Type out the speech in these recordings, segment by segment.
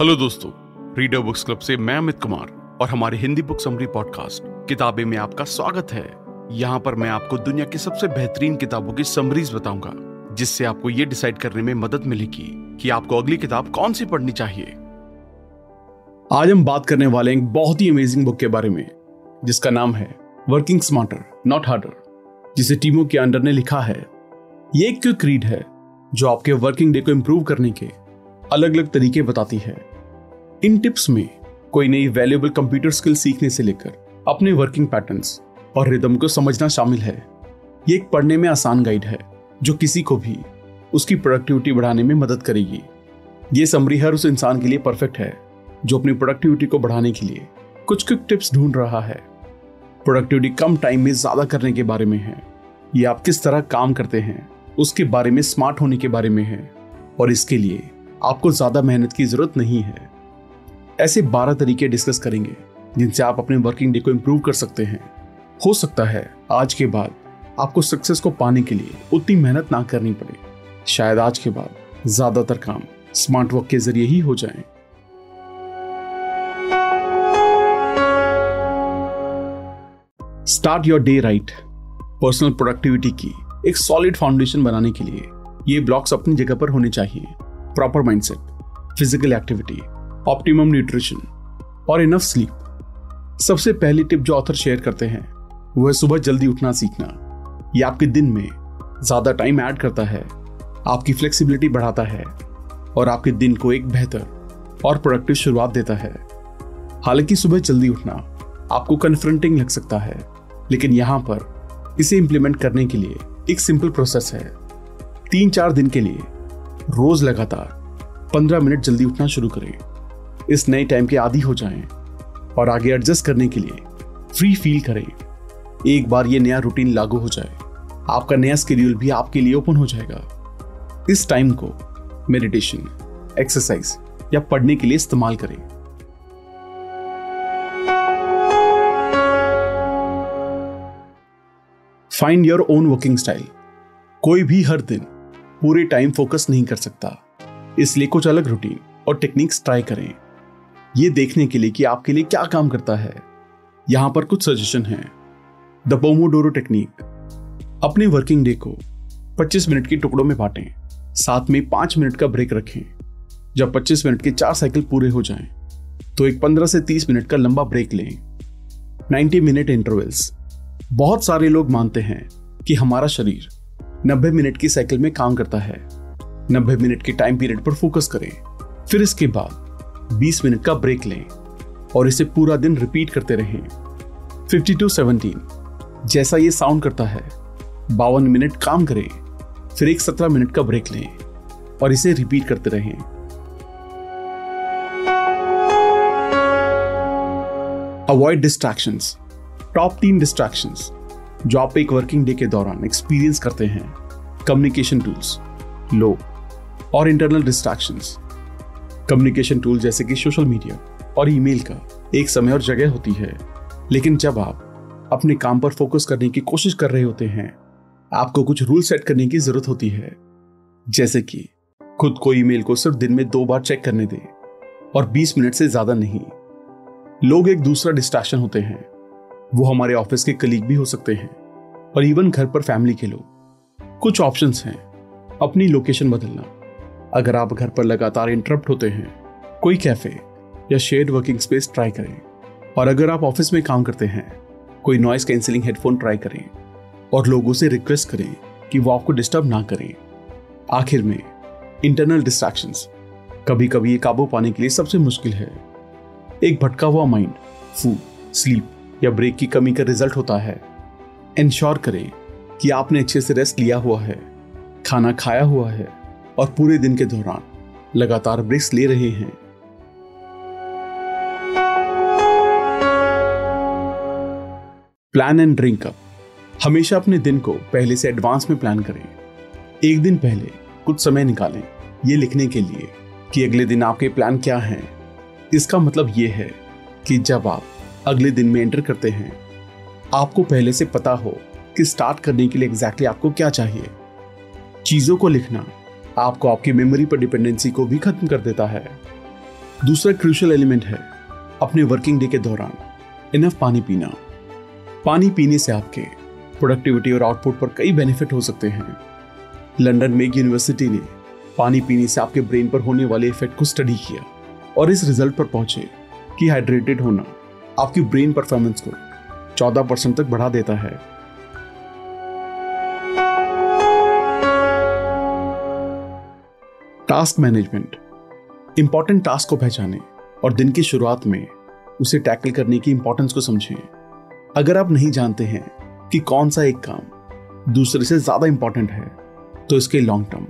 Hello दोस्तों reader books club से मैं अमित कुमार और हमारे हिंदी बुक समरी पॉडकास्ट किताबें में आपका स्वागत है। यहाँ पर मैं आपको दुनिया की सबसे बेहतरीन किताबों की समरीज बताऊँगा, जिससे आपको ये डिसाइड करने में मदद मिलेगी कि आपको अगली किताब कौन सी पढ़नी चाहिए। आज हम बात करने वाले एक बहुत ही अमेजिंग बुक के बारे में, जिसका नाम है वर्किंग स्मार्टर नॉट हार्डर जिसे टीमों के अंडर ने लिखा है। ये एक क्विक रीड है, जो आपके वर्किंग डे को इम्प्रूव करने के अलग अलग तरीके बताती है। इन टिप्स में कोई नई वैल्यूएबल कंप्यूटर स्किल सीखने से लेकर अपने वर्किंग पैटर्न्स और रिदम को समझना शामिल है। ये एक पढ़ने में आसान गाइड है, जो किसी को भी उसकी प्रोडक्टिविटी बढ़ाने में मदद करेगी। ये समरी हर उस इंसान के लिए परफेक्ट है, जो अपनी प्रोडक्टिविटी को बढ़ाने के लिए कुछ क्विक टिप्स ढूंढ रहा है। प्रोडक्टिविटी कम टाइम में ज़्यादा करने के बारे में है। ये आप किस तरह काम करते हैं, उसके बारे में स्मार्ट होने के बारे में है और इसके लिए आपको ज़्यादा मेहनत की ज़रूरत नहीं है। ऐसे बारह तरीके डिस्कस करेंगे, जिनसे आप अपने वर्किंग डे को इम्प्रूव कर सकते हैं। हो सकता है आज के बाद आपको सक्सेस को पाने के लिए उतनी मेहनत ना करनी पड़े। शायद आज के बाद ज़्यादातर काम स्मार्ट वर्क के ज़रिए ही हो जाए। Start your day right personal productivity की एक सॉलिड फाउंडेशन बनाने के लिए ये ब्लॉक्स अपनी जगह पर होने चाहिए। Proper mindset physical activity optimum nutrition और इनफ स्लीप सबसे पहली टिप जो ऑथर शेयर करते हैं वह सुबह जल्दी उठना सीखना। ये आपके दिन में ज़्यादा टाइम ऐड करता है, आपकी फ्लेक्सिबिलिटी बढ़ाता है, और आपके दिन को एक बेहतर और प्रोडक्टिव शुरुआत देता है। हालाँकि सुबह जल्दी उठना आपको कन्फ्रंटिंग लग सकता है, लेकिन यहाँ पर इसे इंप्लीमेंट करने के लिए एक सिंपल प्रोसेस है। तीन चार दिन के लिए रोज लगातार पंद्रह मिनट जल्दी उठना शुरू करें। इस नए टाइम के आदि हो जाएँ और आगे एडजस्ट करने के लिए फ्री फील करें। एक बार ये नया रूटीन लागू हो जाए, आपका नया स्केड्यूल भी आपके लिए ओपन हो जाएगा। इस टाइम को मेडिटेशन एक्सरसाइज या पढ़ने के लिए इस्तेमाल करें। Find your own working style कोई भी हर दिन पूरे टाइम फोकस नहीं कर सकता। इसलिए कुछ अलग रूटीन और टेक्निक्स ट्राई करें। ये देखने के लिए कि आपके लिए क्या काम करता है। यहाँ पर कुछ सजेशन है। द पोमोडोरो टेक्निक अपने वर्किंग डे को 25 मिनट के टुकड़ों में बांटें। साथ में पाँच मिनट का ब्रेक रखें। जब 25 मिनट के चार साइकिल पूरे हो जाएँ, तो एक 15 से 30 मिनट का लंबा ब्रेक लें। 90 मिनट इंटरवल्स बहुत सारे लोग मानते हैं कि हमारा शरीर 90 मिनट की साइकिल में काम करता है। 90 मिनट के टाइम पीरियड पर फोकस करें। फिर इसके बाद 20 मिनट का ब्रेक लें और इसे पूरा दिन रिपीट करते रहें। 50 टू 17 जैसा ये साउंड करता है, बावन मिनट काम करें, फिर एक 17 मिनट का ब्रेक लें और इसे रिपीट करते रहें। अवॉइड डिस्ट्रैक्शंस टॉप तीन डिस्ट्रैक्शंस जो आप एक वर्किंग डे के दौरान एक्सपीरियंस करते हैं कम्युनिकेशन टूल्स लो और इंटरनल डिस्ट्रैक्शंस कम्युनिकेशन टूल जैसे कि सोशल मीडिया और ईमेल का एक समय और जगह होती है, लेकिन जब आप अपने काम पर फोकस करने की कोशिश कर रहे होते हैं, आपको कुछ रूल सेट करने की ज़रूरत होती है। जैसे कि खुद को ईमेल को सिर्फ़ दिन में दो बार चेक करने दें और 20 मिनट से ज़्यादा नहीं। लोग एक दूसरा डिस्ट्रैक्शन होते हैं। वो हमारे ऑफ़िस के कलीग भी हो सकते हैं। और इवन घर पर फैमिली के लोग। कुछ ऑप्शंस हैं। अपनी लोकेशन बदलना। अगर आप घर पर लगातार इंटरप्ट होते हैं, कोई कैफ़े या शेयर वर्किंग स्पेस ट्राई करें। और अगर आप ऑफ़िस में काम करते हैं, कोई नॉइस कैंसिलिंग हेडफोन ट्राई करें। और लोगों से रिक्वेस्ट करें कि वो आपको डिस्टर्ब ना करें। आखिर में इंटरनल डिस्ट्रैक्शंस कभी कभी ये काबू पाने के लिए सबसे मुश्किल है। एक भटका हुआ माइंड फ़ूड स्लीप या ब्रेक की कमी का रिज़ल्ट होता है। इंश्योर करें कि आपने अच्छे से रेस्ट लिया हुआ है, खाना खाया हुआ है और पूरे दिन के दौरान लगातार ब्रेक्स ले रहे हैं। प्लान एंड ड्रिंक अप हमेशा अपने दिन को पहले से एडवांस में प्लान करें। एक दिन पहले कुछ समय निकालें ये लिखने के लिए कि अगले दिन आपके प्लान क्या हैं। इसका मतलब ये है कि जब आप अगले दिन में एंटर करते हैं। आपको पहले से पता हो कि स्टार्ट करने के लिए एग्जैक्टली आपको क्या चाहिए। चीज़ों को लिखना आपको आपकी मेमोरी पर डिपेंडेंसी को भी खत्म कर देता है। दूसरा क्रूशल एलिमेंट है अपने वर्किंग डे के दौरान इनफ पानी पीना। पानी पीने से आपके प्रोडक्टिविटी और आउटपुट पर कई बेनिफिट हो सकते हैं। लंदन में एक यूनिवर्सिटी ने पानी पीने से आपके ब्रेन पर होने वाले इफ़ेक्ट को स्टडी किया और इस रिज़ल्ट पर पहुँचे कि हाइड्रेटेड होना। आपकी ब्रेन परफॉर्मेंस को 14 परसेंट तक बढ़ा देता है। टास्क मैनेजमेंट इंपॉर्टेंट टास्क को पहचानें और दिन की शुरुआत में उसे टैकल करने की इंपॉर्टेंस को समझें। अगर आप नहीं जानते हैं कि कौन सा एक काम दूसरे से ज़्यादा इंपॉर्टेंट है तो इसके लॉन्ग टर्म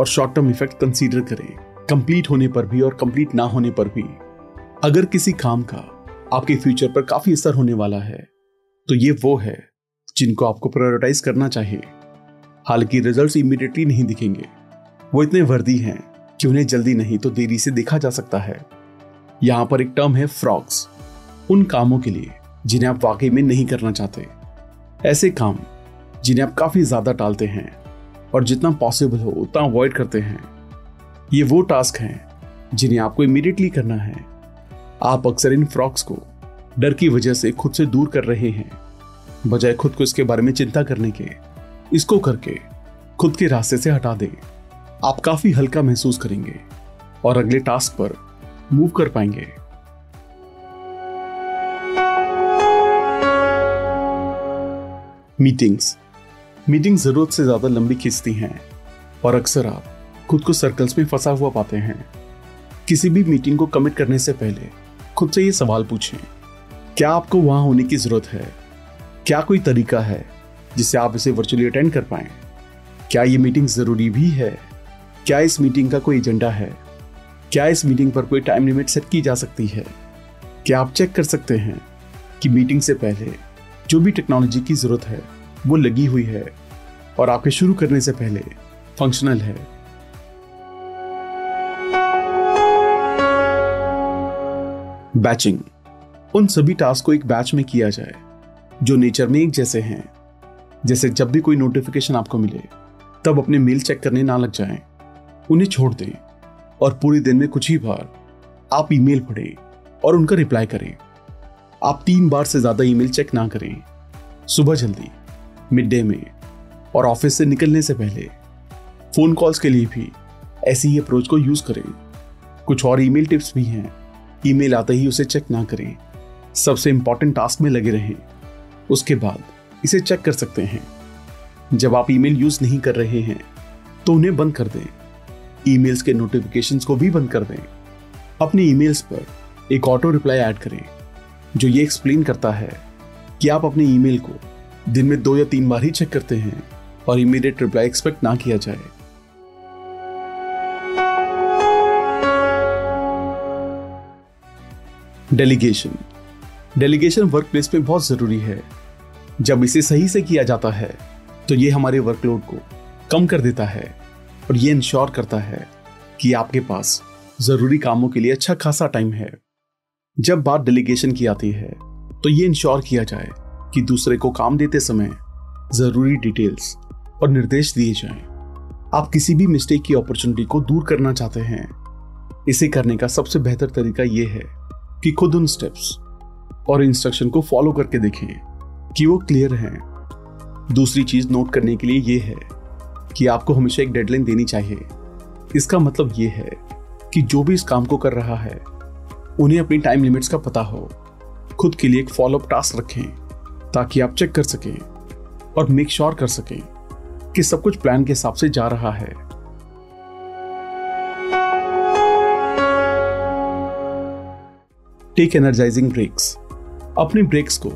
और शॉर्ट टर्म इफ़ेक्ट कंसीडर करें। कंप्लीट होने पर भी और कंप्लीट ना होने पर भी। अगर किसी काम का आपके फ्यूचर पर काफ़ी असर होने वाला है। तो ये वो है जिनको आपको प्रायोरिटाइज करना चाहिए। हालाँकि रिजल्ट्स इमीडिएटली नहीं दिखेंगे। वो इतने वर्दी हैं कि उन्हें जल्दी नहीं तो देरी से देखा जा सकता है। यहाँ पर एक टर्म है फ्रॉक्स उन कामों के लिए जिन्हें आप वाकई में नहीं करना चाहते। ऐसे काम जिन्हें आप काफ़ी ज़्यादा टालते हैं और जितना पॉसिबल हो उतना अवॉइड करते हैं। ये वो टास्क हैं जिन्हें आपको इमीडिएटली करना है। आप अक्सर इन फ्रॉक्स को डर की वजह से खुद से दूर कर रहे हैं, बजाय खुद को इसके बारे में चिंता करने के। इसको करके खुद के रास्ते से हटा दें। आप काफ़ी हल्का महसूस करेंगे और अगले टास्क पर मूव कर पाएँगे। मीटिंग्स। मीटिंग ज़रूरत से ज़्यादा लंबी खींचती हैं और अक्सर आप खुद को सर्कल्स में फंसा हुआ पाते हैं। किसी भी मीटिंग को कमिट करने से पहले खुद से ये सवाल पूछें। क्या आपको वहाँ होने की ज़रूरत है? क्या कोई तरीका है जिससे आप इसे वर्चुअली अटेंड कर पाए? क्या ये मीटिंग ज़रूरी भी है? क्या इस मीटिंग का कोई एजेंडा है? क्या इस मीटिंग पर कोई टाइम लिमिट सेट की जा सकती है? क्या आप चेक कर सकते हैं कि मीटिंग से पहले जो भी टेक्नोलॉजी की ज़रूरत है, वो लगी हुई है और आपके शुरू करने से पहले फंक्शनल है। बैचिंग। उन सभी टास्क को एक बैच में किया जाए, जो नेचर में एक जैसे हैं। जैसे जब भी कोई नोटिफिकेशन आपको मिले, तब अपने मेल चेक करने ना लग जाएँ। उन्हें छोड़ दें और पूरे दिन में कुछ ही बार आप ईमेल पढ़ें और उनका रिप्लाई करें। आप तीन बार से ज़्यादा ईमेल चेक ना करें। सुबह जल्दी मिड डे में और ऑफ़िस से निकलने से पहले। फ़ोन कॉल्स के लिए भी ऐसी ही अप्रोच को यूज़ करें। कुछ और ईमेल टिप्स भी हैं। ईमेल आते ही उसे चेक ना करें। सबसे इंपॉर्टेंट टास्क में लगे रहें। उसके बाद इसे चेक कर सकते हैं। जब आप ईमेल यूज़ नहीं कर रहे हैं तो उन्हें बंद कर दें। ईमेल्स के नोटिफिकेशंस को भी बंद कर दें। अपने ईमेल्स पर एक ऑटो रिप्लाई ऐड करें, जो ये एक्सप्लेन करता है कि आप अपने ईमेल को दिन में दो या तीन बार ही चेक करते हैं और इमीडिएट रिप्लाई एक्सपेक्ट ना किया जाए। डेलीगेशन डेलीगेशन वर्क प्लेस में बहुत ज़रूरी है। जब इसे सही से किया जाता है तो ये हमारे वर्कलोड को कम कर देता है और ये इंश्योर करता है कि आपके पास ज़रूरी कामों के लिए अच्छा खासा टाइम है। जब बात डेलीगेशन की आती है तो ये इंश्योर किया जाए कि दूसरे को काम देते समय ज़रूरी डिटेल्स और निर्देश दिए जाएँ। आप किसी भी मिस्टेक की अपॉर्चुनिटी को दूर करना चाहते हैं, इसे करने का सबसे बेहतर तरीका यह है कि खुद उन स्टेप्स और इंस्ट्रक्शन को फॉलो करके देखें कि वो क्लियर हैं। दूसरी चीज़ नोट करने के लिए यह है कि आपको हमेशा एक डेडलाइन देनी चाहिए। इसका मतलब यह है कि जो भी इस काम को कर रहा है, उन्हें अपनी टाइम लिमिट्स का पता हो। खुद के लिए एक फॉलोअप टास्क रखें ताकि आप चेक कर सकें और मेक श्योर कर सकें कि सब कुछ प्लान के हिसाब से जा रहा है। टेक एनर्जाइजिंग ब्रेक्स अपने ब्रेक्स को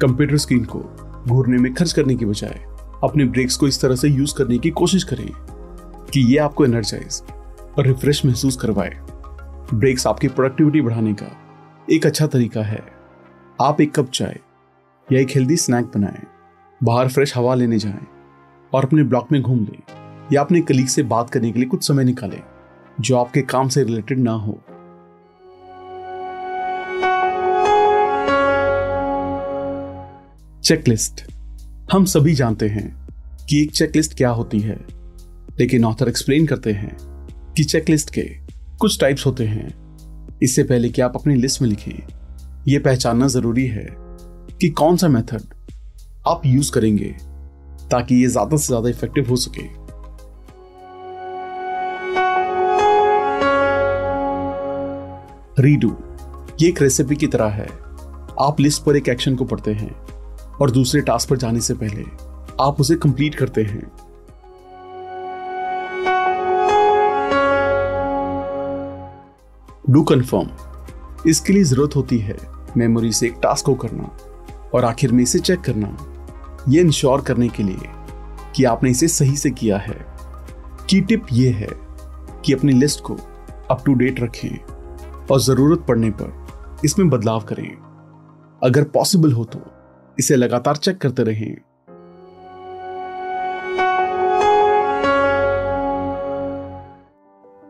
कंप्यूटर स्क्रीन को घूरने में खर्च करने की बजाय, अपने ब्रेक्स को इस तरह से यूज़ करने की कोशिश करें कि ये आपको एनर्जाइज और रिफ्रेश महसूस करवाए। ब्रेक्स आपकी प्रोडक्टिविटी बढ़ाने का एक अच्छा तरीका है। आप एक कप चाय या एक हेल्दी स्नैक बनाएँ, बाहर फ्रेश हवा लेने जाएँ और अपने ब्लॉक में घूम लें या अपने कलीग से बात करने के लिए कुछ समय निकालें जो आपके काम से रिलेटेड ना हो। चेकलिस्ट हम सभी जानते हैं कि एक चेकलिस्ट क्या होती है, लेकिन ऑथर एक्सप्लेन करते हैं कि चेकलिस्ट के कुछ टाइप्स होते हैं। इससे पहले कि आप अपनी लिस्ट में लिखें यह पहचानना ज़रूरी है कि कौन सा मेथड आप यूज़ करेंगे ताकि ये ज़्यादा से ज़्यादा इफ़ेक्टिव हो सके। रीडू ये एक रेसिपी की तरह है। आप लिस्ट पर एक एक्शन को पढ़ते हैं। और दूसरे टास्क पर जाने से पहले आप उसे कंप्लीट करते हैं। डू कंफर्म इसके लिए ज़रूरत होती है मेमोरी से एक टास्क को करना और आखिर में इसे चेक करना। यह इंश्योर करने के लिए कि आपने इसे सही से किया है। की टिप यह है कि अपनी लिस्ट को अप टू डेट रखें और ज़रूरत पड़ने पर इसमें बदलाव करें। अगर पॉसिबल हो तो। इसे लगातार चेक करते रहें।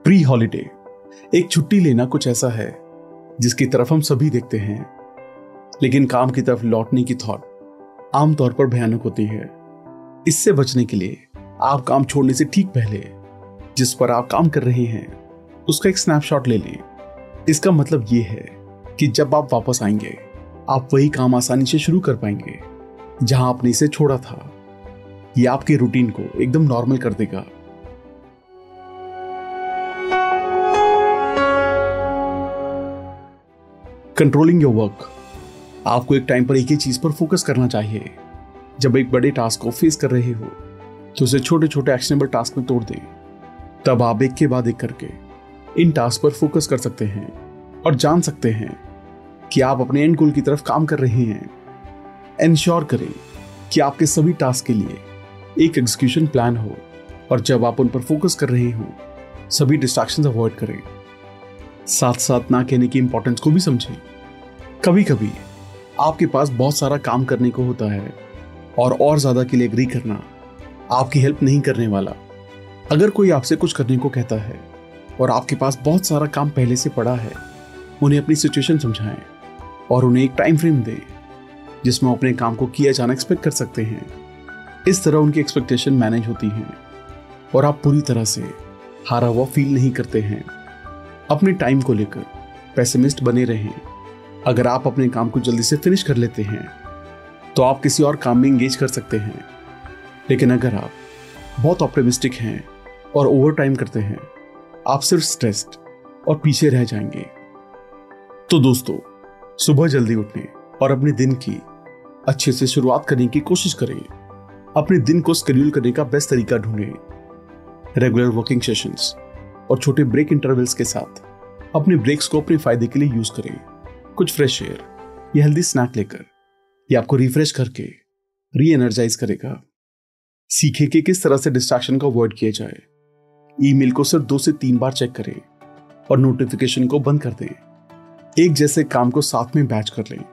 प्री हॉलिडे एक छुट्टी लेना कुछ ऐसा है, जिसकी तरफ़ हम सभी देखते हैं। लेकिन काम की तरफ़ लौटने की थॉट आमतौर पर भयानक होती है। इससे बचने के लिए आप काम छोड़ने से ठीक पहले जिस पर आप काम कर रहे हैं, उसका एक स्नैपशॉट ले लें। इसका मतलब ये है कि जब आप वापस आएँगे आप वही काम आसानी से शुरू कर पाएँगे, जहाँ आपने इसे छोड़ा था। ये आपके रूटीन को एकदम नॉर्मल कर देगा। कंट्रोलिंग योर वर्क आपको एक टाइम पर एक ही चीज़ पर फोकस करना चाहिए। जब एक बड़े टास्क को फेस कर रहे हो तो उसे छोटे छोटे एक्शनेबल टास्क में तोड़ दें। तब आप एक के बाद एक करके इन टास्क पर फोकस कर सकते हैं और जान सकते हैं कि आप अपने एंड गोल की तरफ़ काम कर रहे हैं। इंश्योर करें कि आपके सभी टास्क के लिए एक एग्जीक्यूशन प्लान हो और जब आप उन पर फोकस कर रहे हो, सभी डिस्ट्रैक्शन अवॉइड करें। साथ साथ ना कहने की इंपॉर्टेंस को भी समझें। कभी कभी आपके पास बहुत सारा काम करने को होता है और और ज़्यादा के लिए एग्री करना आपकी हेल्प नहीं करने वाला। अगर कोई आपसे कुछ करने को कहता है और आपके पास बहुत सारा काम पहले से पड़ा है, उन्हें अपनी सिचुएशन समझाएँ। और उन्हें एक टाइम फ्रेम दें, जिसमें अपने काम को किया जाना एक्सपेक्ट कर सकते हैं। इस तरह उनकी एक्सपेक्टेशन मैनेज होती हैं और आप पूरी तरह से हारा हुआ फील नहीं करते हैं। अपने टाइम को लेकर पैसेमिस्ट बने रहें। अगर आप अपने काम को जल्दी से फिनिश कर लेते हैं तो आप किसी और काम में इंगेज कर सकते हैं। लेकिन अगर आप बहुत ऑप्टिमिस्टिक हैं और ओवर टाइम करते हैं, आप सिर्फ़ स्ट्रेस्ड और पीछे रह जाएँगे। तो दोस्तों सुबह जल्दी उठने और अपने दिन की अच्छे से शुरुआत करने की कोशिश करें अपने दिन को शेड्यूल करने का बेस्ट तरीका ढूंढें रेगुलर वर्किंग सेशंस और छोटे ब्रेक इंटरवल्स के साथ अपने ब्रेक्स को अपने फ़ायदे के लिए यूज़ करें कुछ फ्रेश एयर या हेल्दी स्नैक लेकर ये आपको रिफ्रेश करके री एनर्जाइज करेगा। सीखे कि किस तरह से डिस्ट्रैक्शन को अवॉइड किया जाए। ईमेल को सिर्फ़ दो से तीन बार चेक करें और नोटिफिकेशन को बंद कर दें। एक जैसे काम को साथ में बैच कर लें।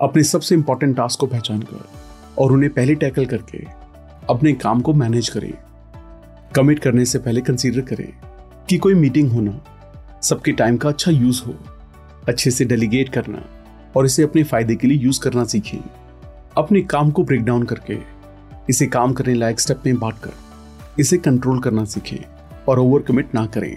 अपने सबसे इंपॉर्टेंट टास्क को पहचान कर और उन्हें पहले टैकल करके अपने काम को मैनेज करें। कमिट करने से पहले कंसीडर करें कि कोई मीटिंग होना, सबके टाइम का अच्छा यूज़ हो, अच्छे से डेलीगेट करना और इसे अपने फ़ायदे के लिए यूज़ करना सीखें। अपने काम को ब्रेक डाउन करके इसे काम करने लायक स्टेप में बांट कर इसे कंट्रोल करना सीखें और ओवर कमिट ना करें।